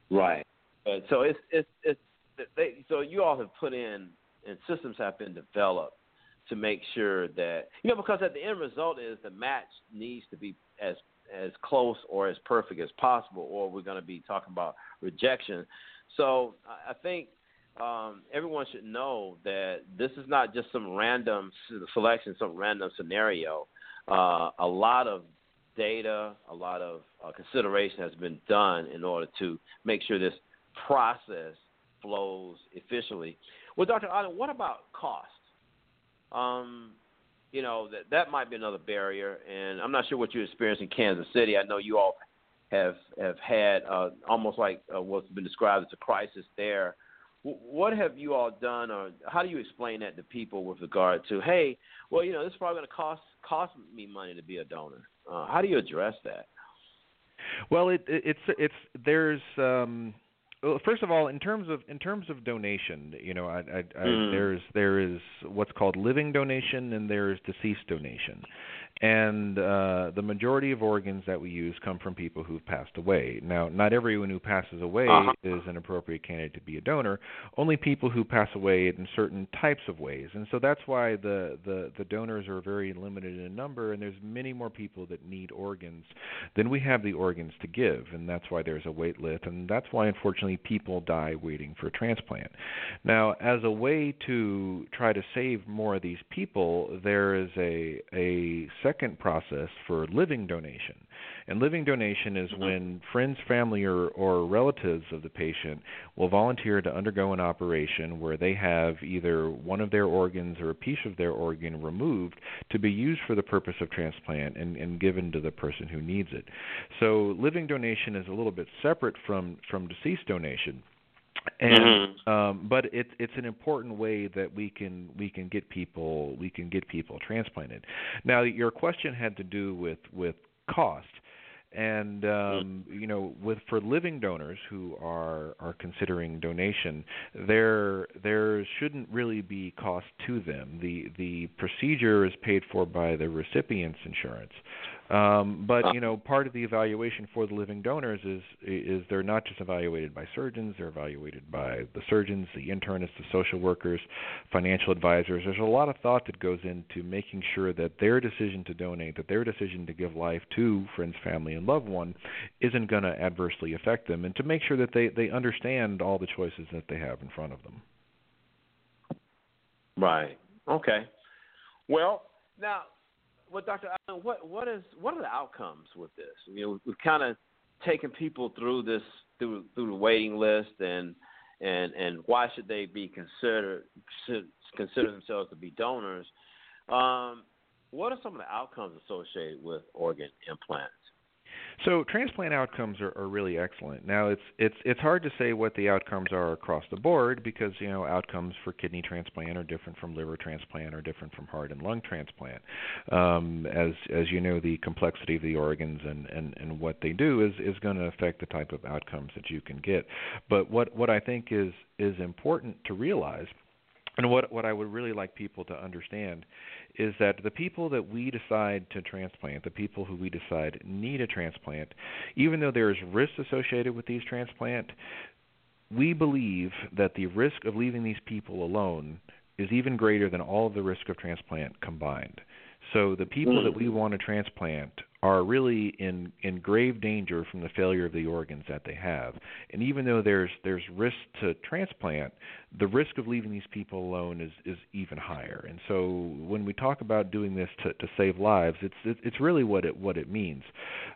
Right. Uh, so it's it's it's they, so you all have put in and systems have been developed to make sure that you know because at the end result is the match needs to be as as close or as perfect as possible, or we're going to be talking about rejection. So I think um, everyone should know that this is not just some random selection, some random scenario. Uh, a lot of data, a lot of uh, consideration has been done in order to make sure this process flows efficiently. Well, Dr. Island, what about cost? Um, you know that that might be another barrier. And I'm not sure what you experienced in Kansas City. I know you all have have had uh, almost like uh, what's been described as a crisis there. What have you all done, or how do you explain that to people with regard to, hey, well, you know, this is probably going to cost cost me money to be a donor. Uh, how do you address that? Well, it, it, it's it's there's um, well, first of all, in terms of in terms of donation, you know, I, I, I, mm. there's there is what's called living donation and there's deceased donation, and uh, the majority of organs that we use come from people who've passed away. Now, not everyone who passes away uh-huh. is an appropriate candidate to be a donor. Only people who pass away in certain types of ways, and so that's why the the, the donors are very limited in number, and there's many more people that need organs than we have the organs to give, and that's why there's a wait list, and that's why unfortunately people die waiting for a transplant. Now, as a way to try to save more of these people, there is a a second process for living donation. And living donation is mm-hmm. when friends, family, or, or relatives of the patient will volunteer to undergo an operation where they have either one of their organs or a piece of their organ removed to be used for the purpose of transplant and, and given to the person who needs it. So living donation is a little bit separate from, from deceased donation and mm-hmm. um, but it's it's an important way that we can we can get people we can get people transplanted. Now your question had to do with with cost, and um, mm-hmm. you know with for living donors who are are considering donation, there there shouldn't really be cost to them. The the procedure is paid for by the recipient's insurance. Um, but you know, part of the evaluation for the living donors is is they're not just evaluated by surgeons; they're evaluated by the surgeons, the internists, the social workers, financial advisors. There's a lot of thought that goes into making sure that their decision to donate, that their decision to give life to friends, family, and loved one, isn't going to adversely affect them, and to make sure that they they understand all the choices that they have in front of them. Right. Okay. Well, now well, Dr. Island, what what is what are the outcomes with this? You know, we've kind of taken people through this through through the waiting list and and and why should they be considered consider themselves to be donors? Um, what are some of the outcomes associated with organ implants? So transplant outcomes are, are really excellent. Now it's it's it's hard to say what the outcomes are across the board because you know outcomes for kidney transplant are different from liver transplant or different from heart and lung transplant. Um, as as you know, the complexity of the organs and, and, and what they do is is going to affect the type of outcomes that you can get. But what what I think is is important to realize, and what what I would really like people to understand is that the people that we decide to transplant, the people who we decide need a transplant, even though there's risk associated with these transplant, we believe that the risk of leaving these people alone is even greater than all of the risk of transplant combined. So the people that we mm. want to transplant are really in in grave danger from the failure of the organs that they have. And even though there's there's risk to transplant, the risk of leaving these people alone is is even higher. And so when we talk about doing this to to save lives, it's it's really what it what it means.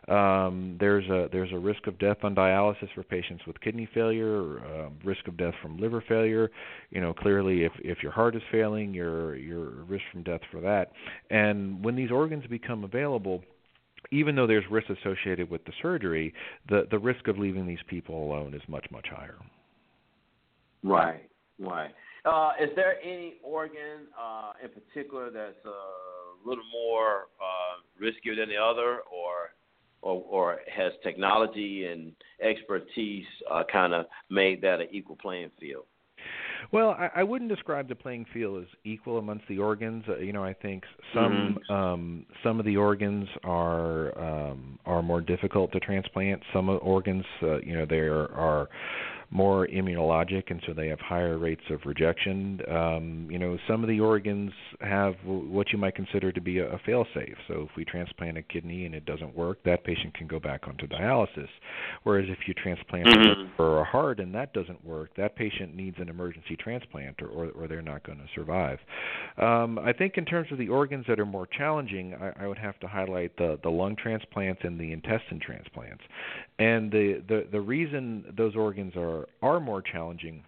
Um, there's a there's a risk of death on dialysis for patients with kidney failure, or, um, risk of death from liver failure. You know, clearly if if your heart is failing, you're you're risk from death for that. And when these organs become available, even though there's risk associated with the surgery, the the risk of leaving these people alone is much much higher. Right, right. Uh, is there any organ uh, in particular that's a little more uh, riskier than the other, or or, or has technology and expertise uh, kind of made that an equal playing field? Well, I, I wouldn't describe the playing field as equal amongst the organs. Uh, you know, I think some Mhm. um, some of the organs are um, are more difficult to transplant. Some of organs, uh, you know, they are, are more immunologic, and so they have higher rates of rejection. Um, you know, some of the organs have what you might consider to be a, a fail-safe. So if we transplant a kidney and it doesn't work, that patient can go back onto dialysis. Whereas if you transplant a Mhm. liver or a heart and that doesn't work, that patient needs an emergency transplant, or or, or they're not going to survive. Um, I think in terms of the organs that are more challenging, I, I would have to highlight the the lung transplants and the intestine transplants. And the the the reason those organs are are more challenging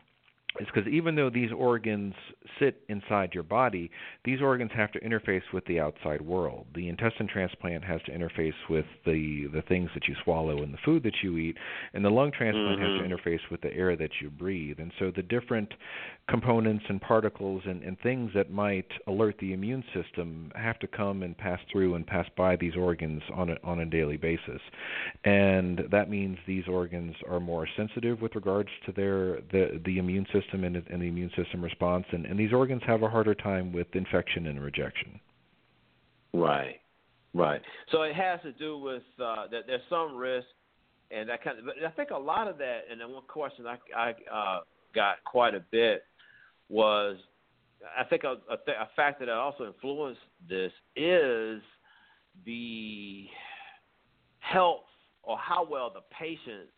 is because even though these organs sit inside your body, these organs have to interface with the outside world. The intestine transplant has to interface with the the things that you swallow and the food that you eat, and the lung transplant has Mhm. to interface with the air that you breathe. And so the different components and particles and, and things that might alert the immune system have to come and pass through and pass by these organs on a, on a daily basis. And that means these organs are more sensitive with regards to their the the immune system and, and the immune system response and, and these organs have a harder time with infection and rejection. Right, right. So it has to do with uh, that. There's some risk, and that kind of. But I think a lot of that, and then one question I I uh, got quite a bit was, I think a, a, th- a factor that also influenced this is the health or how well the patient,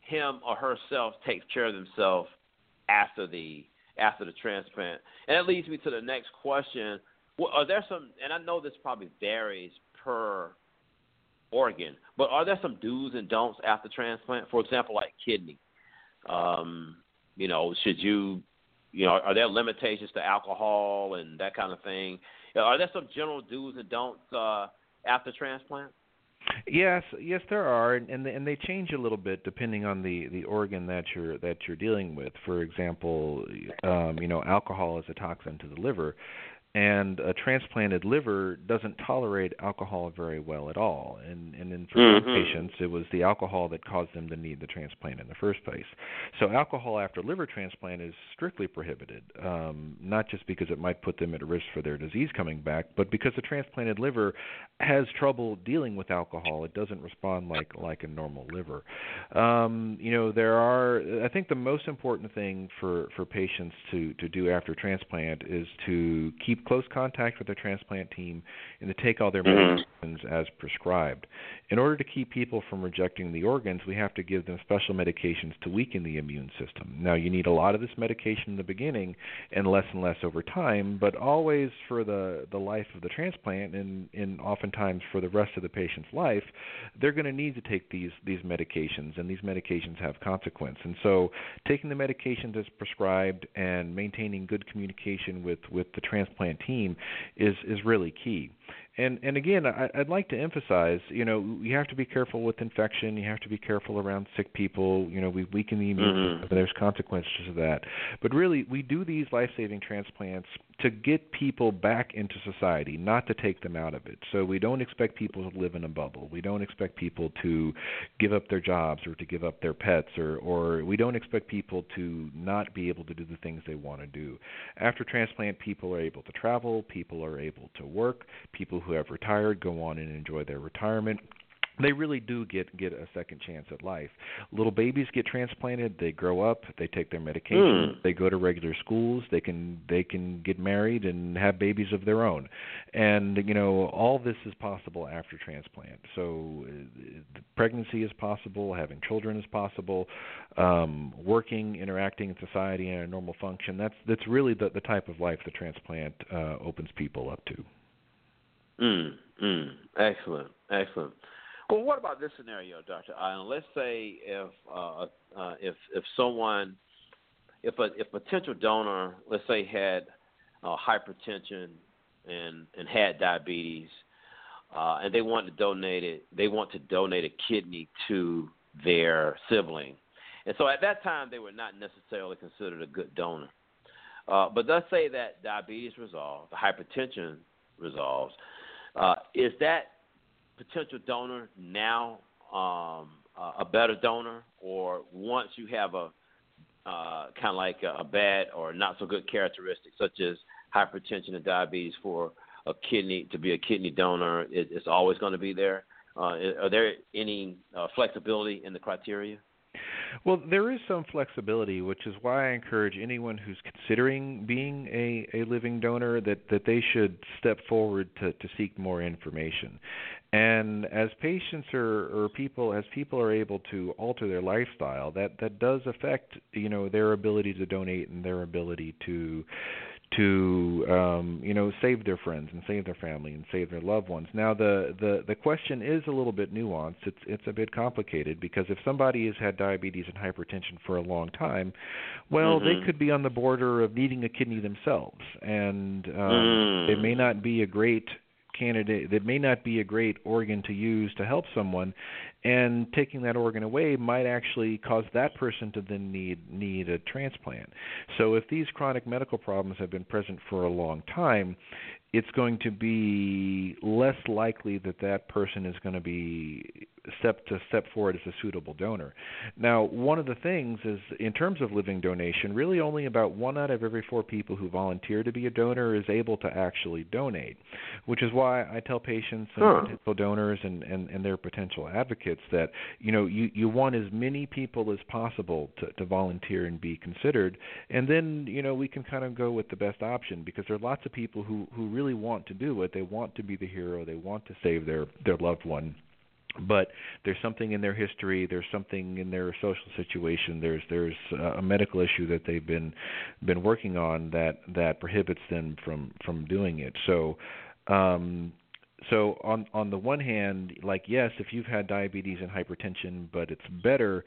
him or herself, takes care of themselves after the after the transplant. And that leads me to the next question. Well, are there some, and I know this probably varies per organ, but are there some do's and don'ts after transplant? For example, like kidney. Um, you know, should you, you know, are there limitations to alcohol and that kind of thing? Are there some general do's and don'ts uh, after transplant? Yes, yes, there are, and and they, change a little bit depending on the the organ that you're that you're dealing with. For example, um, you know, alcohol is a toxin to the liver, and a transplanted liver doesn't tolerate alcohol very well at all. And and for some Mhm. patients, it was the alcohol that caused them to need the transplant in the first place. So alcohol after liver transplant is strictly prohibited, um, not just because it might put them at risk for their disease coming back, but because the transplanted liver has trouble dealing with alcohol. It doesn't respond like like a normal liver. Um, you know, there are. I think the most important thing for for patients to to do after transplant is to keep close contact with their transplant team and to take all their Mhm. medications as prescribed. In order to keep people from rejecting the organs, we have to give them special medications to weaken the immune system. Now, you need a lot of this medication in the beginning and less and less over time, but always for the the life of the transplant and and oftentimes for the rest of the patient's life, they're going to need to take these these medications and these medications have consequence. And so, taking the medications as prescribed and maintaining good communication with with the transplant team is is really key. And and again, I, I'd like to emphasize, you know, you have to be careful with infection. You have to be careful around sick people. You know, we weaken the immune Mhm. system. and There's consequences to that. But really, we do these life-saving transplants to get people back into society, not to take them out of it. So we don't expect people to live in a bubble. We don't expect people to give up their jobs or to give up their pets, or or we don't expect people to not be able to do the things they want to do. After transplant, people are able to travel. People are able to work. People who have retired go on and enjoy their retirement they really do get get a second chance at life. Little babies get transplanted, they grow up, they take their medication, Mm. they go to regular schools, they can they can get married and have babies of their own. And you know, all this is possible after transplant. So uh, pregnancy is possible, having children is possible, um working, interacting in society and a normal function. That's that's really the the type of life the transplant uh opens people up to. Mm, mm. Excellent, excellent. Well, what about this scenario, Doctor Island? Let's say if uh, uh, if if someone, if a if potential donor, let's say had uh, hypertension and and had diabetes, uh, and they want to donate it, they want to donate a kidney to their sibling, and so at that time they were not necessarily considered a good donor. Uh, but let's say that diabetes resolves, the hypertension resolves. Uh, is that potential donor now um, a better donor, or once you have a uh, kind of like a, a bad or not so good characteristic, such as hypertension and diabetes, for a kidney to be a kidney donor, it, it's always going to be there. Uh, are there any uh, flexibility in the criteria? Well, there is some flexibility, which is why I encourage anyone who's considering being a, a living donor that, that they should step forward to, to seek more information. And as patients or, or people as people are able to alter their lifestyle, that, that does affect you know their ability to donate and their ability to to um, you know save their friends and save their family and save their loved ones. Now the, the the question is a little bit nuanced. It's it's a bit complicated because if somebody has had diabetes and hypertension for a long time, well Mhm. they could be on the border of needing a kidney themselves, and um, Mm. it may not be a great candidate that may not be a great organ to use to help someone and taking that organ away might actually cause that person to then need need a transplant. So if these chronic medical problems have been present for a long time, it's going to be less likely that that person is going to be step to step forward as a suitable donor. Now, one of the things is in terms of living donation, really only about one out of every four people who volunteer to be a donor is able to actually donate, which is why I tell patients and Huh. potential donors and, and, and their potential advocates that you know you, you want as many people as possible to, to volunteer and be considered, and then you know we can kind of go with the best option because there are lots of people who who really want to do it. They want to be the hero. They want to save their their loved one but there's something in their history there's something in their social situation there's there's a medical issue that they've been been working on that that prohibits them from from doing it. So um so on on the one hand like yes if you've had diabetes and hypertension but it's better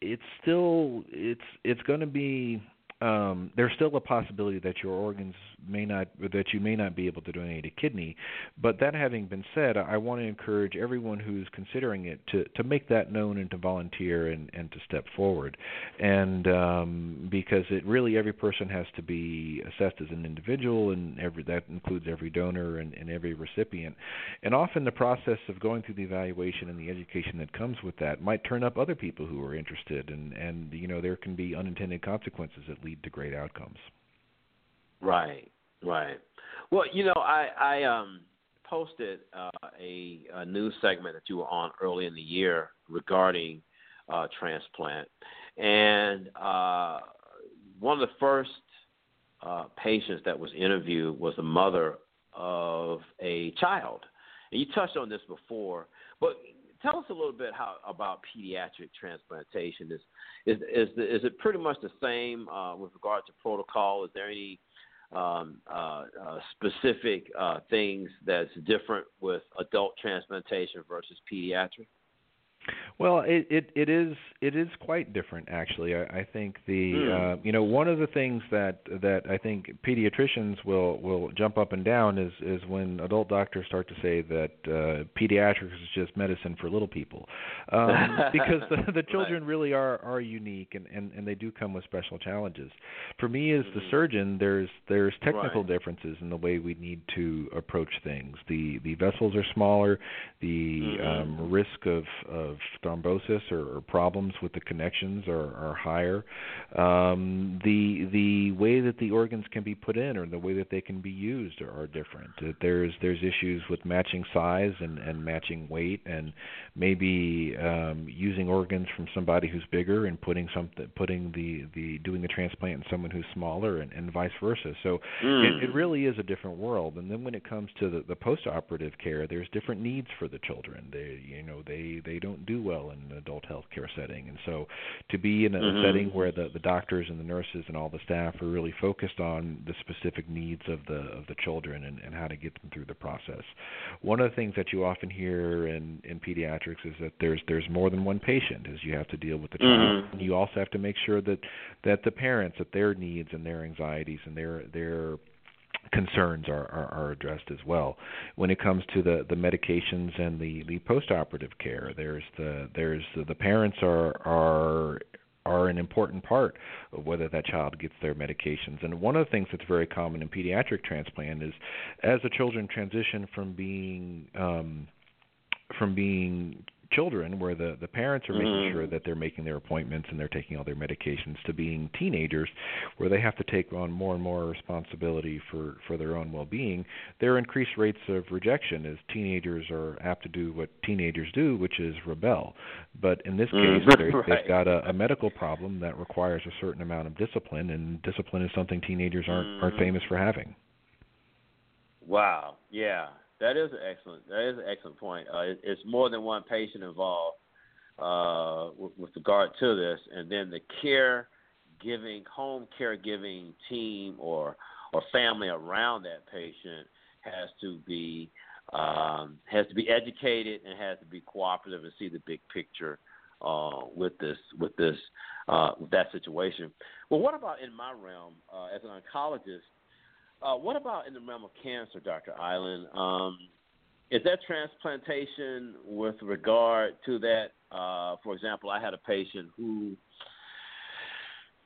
it's still it's it's going to be um, there's still a possibility that your organs may not that you may not be able to donate a kidney. But that having been said, I want to encourage everyone who's considering it to to make that known and to volunteer and and to step forward. And um, because it really every person has to be assessed as an individual, and every that includes every donor and, and every recipient. And often the process of going through the evaluation and the education that comes with that might turn up other people who are interested, and and you know there can be unintended consequences that lead to great outcomes. Right, right. Well, you know, I I um posted uh, a, a news segment that you were on early in the year regarding uh, transplant, and uh, one of the first uh, patients that was interviewed was the mother of a child, and you touched on this before, but tell us a little bit how about pediatric transplantation. Is is is, the, is it pretty much the same uh, with regard to protocol? Is there any um, uh, uh, specific uh, things that's different with adult transplantation versus pediatric? Well, it, it it is it is quite different actually. I, I think the Hmm. uh, you know one of the things that that I think pediatricians will will jump up and down is is when adult doctors start to say that uh, pediatrics is just medicine for little people, um, because the, the children really are are unique and, and and they do come with special challenges. For me as the surgeon, there's there's technical. Right. differences in the way we need to approach things. The the vessels are smaller, the Mhm. um, risk of of of thrombosis or, or problems with the connections are, are higher. Um, the the way that the organs can be put in or the way that they can be used are, are different. There's there's issues with matching size and, and matching weight, and maybe um, using organs from somebody who's bigger and putting something putting the the doing the transplant in someone who's smaller, and, and vice versa. So mm. it, it really is a different world. And then when it comes to the, the post-operative care, there's different needs for the children. They you know they they don't do well in an adult health care setting, and so to be in a mm-hmm. setting where the the doctors and the nurses and all the staff are really focused on the specific needs of the of the children and, and how to get them through the process. One of the things that you often hear in in pediatrics is that there's there's more than one patient, as you have to deal with the child. Mm-hmm. You also have to make sure that that the parents, that their needs and their anxieties and their their concerns are, are, are addressed as well. When it comes to the, the medications and the, the postoperative care, there's the there's the, the parents are are are an important part of whether that child gets their medications. And one of the things that's very common in pediatric transplant is as the children transition from being um, from being children where the the parents are making Mm. sure that they're making their appointments and they're taking all their medications to being teenagers where they have to take on more and more responsibility for for their own well-being there are increased rates of rejection as teenagers are apt to do what teenagers do which is rebel but in this Mm, case they're- right. they've got a, a medical problem that requires a certain amount of discipline and discipline is something teenagers aren't aren't Mhm. famous for having Wow. Yeah, that is an excellent. That is an excellent point. Uh, it, it's more than one patient involved uh, with, with regard to this, and then the care giving, home caregiving team or or family around that patient has to be um, has to be educated and has to be cooperative and see the big picture uh, with this with this uh, with that situation. Well, what about in my realm uh, as an oncologist? Uh, what about in the realm of cancer, Dr. Island? Um, is that transplantation with regard to that? Uh, for example, I had a patient who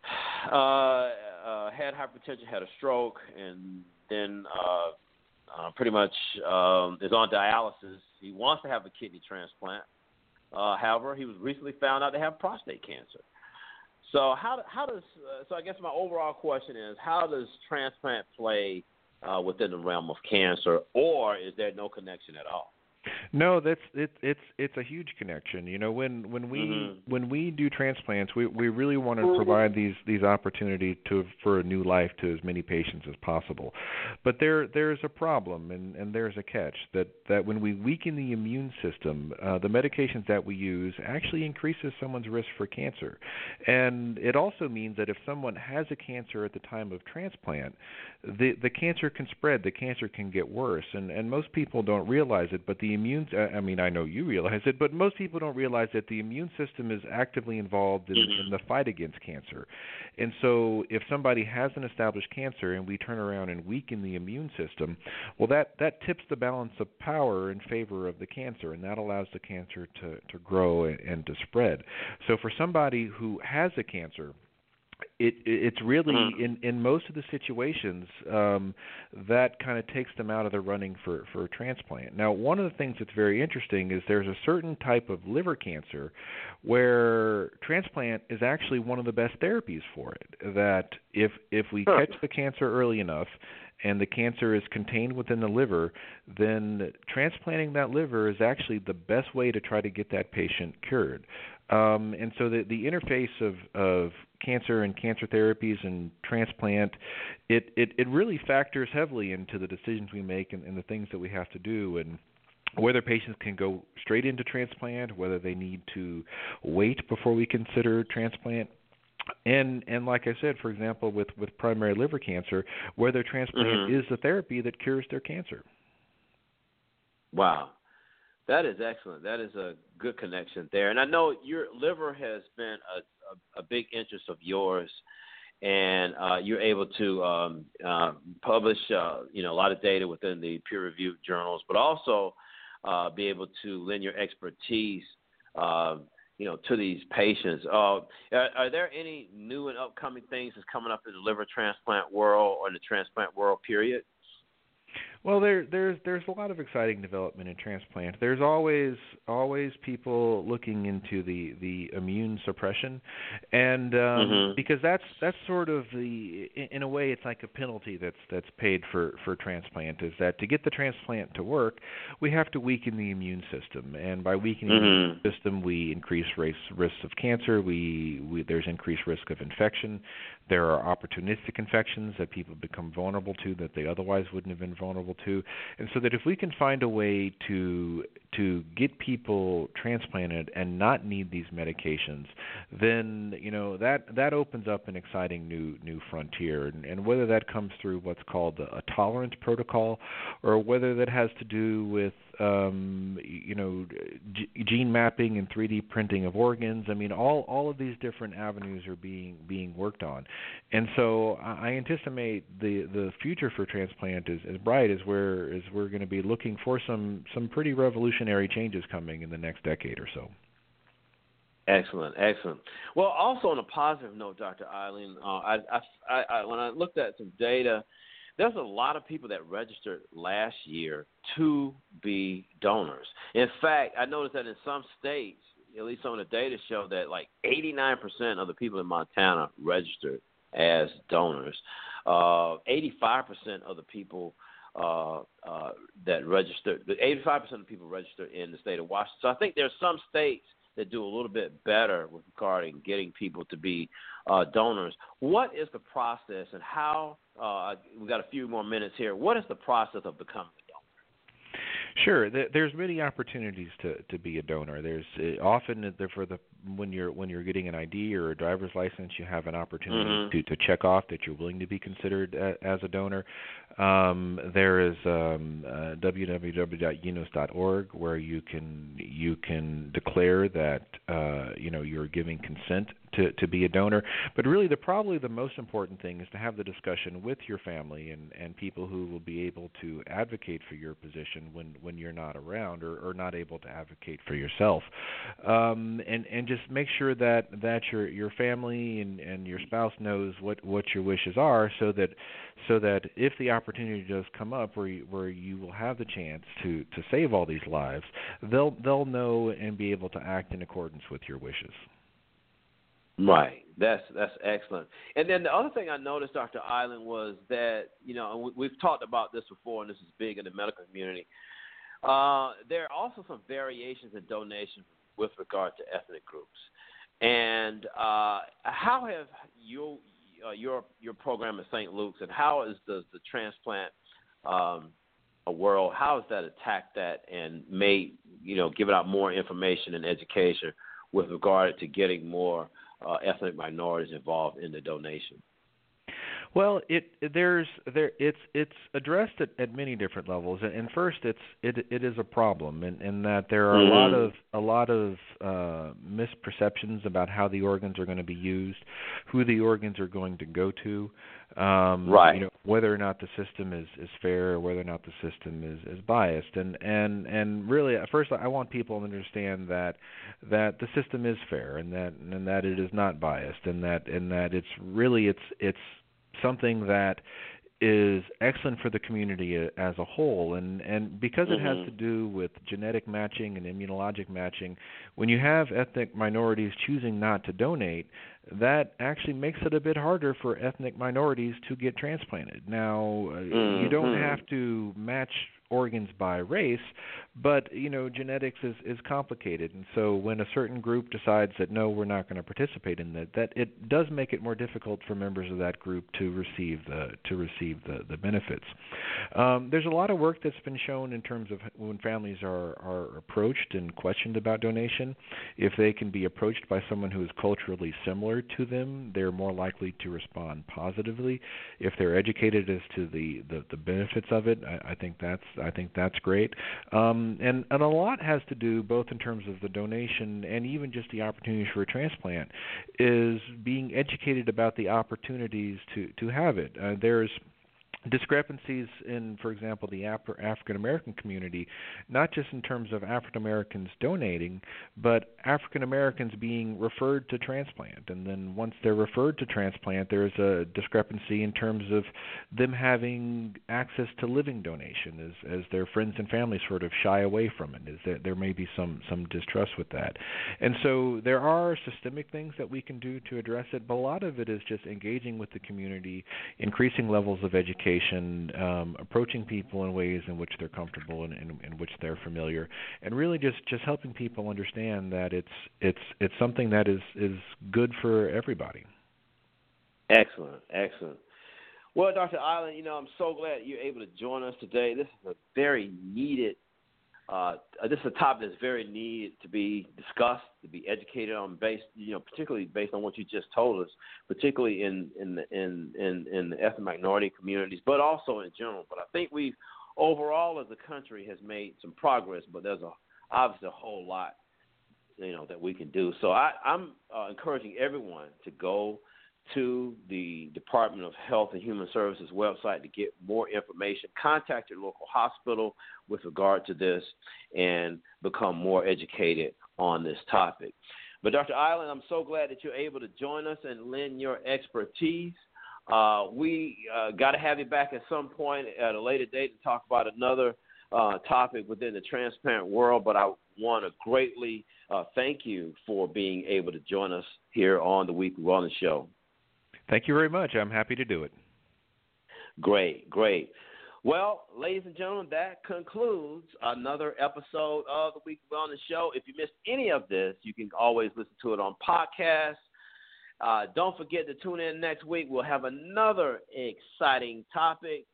uh, uh, had hypertension, had a stroke, and then uh, uh, pretty much um, is on dialysis. He wants to have a kidney transplant. However, he was recently found out to have prostate cancer. So how how does uh, so I guess my overall question is how does transplant play uh, within the realm of cancer, or is there no connection at all? No, that's it, it's it's a huge connection. You know, when when we Mhm. when we do transplants, we we really want to provide these these opportunities to for a new life to as many patients as possible. But there there's a problem and and there's a catch that that when we weaken the immune system, uh, the medications that we use actually increases someone's risk for cancer. And it also means that if someone has a cancer at the time of transplant, the the cancer can spread, the cancer can get worse, and and most people don't realize it. But the immune, uh, I mean, I know you realize it, but most people don't realize that the immune system is actively involved in, in the fight against cancer. And so, if somebody has an established cancer and we turn around and weaken the immune system, well, that that tips the balance of power in favor of the cancer, and that allows the cancer to to grow and, and to spread. So, for somebody who has a cancer it it's really in in most of the situations um that kind of takes them out of the running for for a transplant now one of the things that's very interesting is there's a certain type of liver cancer where transplant is actually one of the best therapies for it that if if we Huh. catch the cancer early enough and the cancer is contained within the liver, then transplanting that liver is actually the best way to try to get that patient cured. Um, and so the, the interface of, of cancer and cancer therapies and transplant, it, it, it really factors heavily into the decisions we make and, and the things that we have to do. And whether patients can go straight into transplant, whether they need to wait before we consider transplant, and and like I said, for example, with with primary liver cancer, whether transplant Mhm. is the therapy that cures their cancer. Wow. That is excellent. That is a good connection there. And I know your liver has been a, a, a big interest of yours, and uh, you're able to um, uh, publish, uh, you know, a lot of data within the peer-reviewed journals, but also uh, be able to lend your expertise, uh, you know, to these patients. Uh, are, are there any new and upcoming things that's coming up in the liver transplant world or in the transplant world? Period. Well, there there's there's a lot of exciting development in transplant. There's always always people looking into the the immune suppression, and um, Mhm. because that's that's sort of the in, a way it's like a penalty that's that's paid for for transplant is that to get the transplant to work, we have to weaken the immune system, and by weakening the immune Mhm. system, we increase rates risks of cancer. We, we there's increased risk of infection. There are opportunistic infections that people become vulnerable to that they otherwise wouldn't have been vulnerable to. And so that if we can find a way to to get people transplanted and not need these medications, then you know that that opens up an exciting new new frontier. And, and whether that comes through what's called a, a tolerance protocol, or whether that has to do with um, you know g- gene mapping and 3D printing of organs. I mean, all all of these different avenues are being being worked on, and so I anticipate the the future for transplant is as bright as we're as we're going to be looking for some some pretty revolutionary changes coming in the next decade or so. Excellent, excellent. Well, also on a positive note, Dr. Island, uh, I, I, I, when I looked at some data, there's a lot of people that registered last year to be donors. In fact, I noticed that in some states, at least some of the data show that like 89% of the people in Montana registered as donors. Uh, 85% of the people uh, uh, that registered, 85% of the people registered in the state of Washington. So I think there's some states that do a little bit better with regarding getting people to be uh, donors. What is the process and how? Uh, we've got a few more minutes here. What is the process of becoming a donor? Sure, there's many opportunities to to be a donor. There's uh, often for the when you're when you're getting an ID or a driver's license, you have an opportunity Mhm. to to check off that you're willing to be considered a, as a donor. Um, there is um, uh, www.unos.org where you can you can declare that uh, you know you're giving consent to to be a donor. But really, the probably the most important thing is to have the discussion with your family and and people who will be able to advocate for your position when when you're not around or, or not able to advocate for yourself. Um, and and just make sure that that your your family and and your spouse knows what what your wishes are, so that so that if the opportunity does come up where you, where you will have the chance to to save all these lives, they'll they'll know and be able to act in accordance with your wishes. Right. That's that's excellent. And then the other thing I noticed, Dr. Island, was that you know we, we've talked about this before, and this is big in the medical community. Uh, there are also some variations in donation with regard to ethnic groups. And uh, how have you uh, your your program at St. Luke's, and how is the the transplant um, world? How has that attacked that and made you know given out more information and education with regard to getting more uh, ethnic minorities involved in the donation? Well, it there's there it's it's addressed at, at many different levels. And, and first, it's it it is a problem, in, in that there are a lot of a lot of uh, misperceptions about how the organs are going to be used, who the organs are going to go to, um, Right. You know whether or not the system is is fair, or whether or not the system is is biased. And and and really, first, I want people to understand that that the system is fair, and that and that it is not biased, and that and that it's really it's it's something that is excellent for the community as a whole and and because it has Mhm. to do with genetic matching and immunologic matching when you have ethnic minorities choosing not to donate that actually makes it a bit harder for ethnic minorities to get transplanted now uh, you don't Mhm. have to match organs by race but you know genetics is is complicated. And so when a certain group decides that no we're not going to participate in that that it does make it more difficult for members of that group to receive the to receive the the benefits. Um, there's a lot of work that's been shown in terms of when families are are approached and questioned about donation. If they can be approached by someone who is culturally similar to them they're more likely to respond positively. If they're educated as to the the, the benefits of it I, I think that's I think that's great. Um, and and a lot has to do both in terms of the donation and even just the opportunities for a transplant is being educated about the opportunities to to have it. Uh, there's discrepancies in, for example, the Af- African American community, not just in terms of African Americans donating, but African Americans being referred to transplant. And then once they're referred to transplant, there's a discrepancy in terms of them having access to living donation, as as their friends and family sort of shy away from it. Is that there may be some some distrust with that, and so there are systemic things that we can do to address it, but a lot of it is just engaging with the community, increasing levels of education education, um, approaching people in ways in which they're comfortable and in, in, which they're familiar, and really just just helping people understand that it's it's it's something that is is good for everybody. Excellent, excellent. Well, Dr. Island, you know, I'm so glad you're able to join us today. This is a very needed uh, this is a topic that's very needed to be discussed, to be educated on, based, you know, particularly based on what you just told us, particularly in in the, in in, in the ethnic minority communities, but also in general. But I think we've overall as a country has made some progress, but there's a obviously a whole lot, you know, that we can do. So I, I'm uh, encouraging everyone to go to the Department of Health and Human Services website to get more information. Contact your local hospital with regard to this and become more educated on this topic. But Dr. Island, I'm so glad that you're able to join us and lend your expertise. Uh, we uh, got to have you back at some point at a later date to talk about another uh, topic within the transplant world, but I want to greatly uh, thank you for being able to join us here on the Weekly Wellness Show. Thank you very much. I'm happy to do it. Great, great. Well, ladies and gentlemen, that concludes another episode of the Weekly Wellness Show. If you missed any of this, you can always listen to it on podcast. Uh, don't forget to tune in next week. We'll have another exciting topic.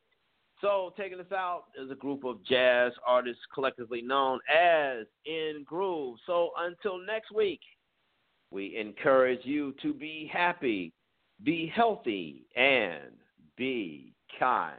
So, taking us out is a group of jazz artists collectively known as In Groove. So, until next week, we encourage you to be happy, be healthy and be kind.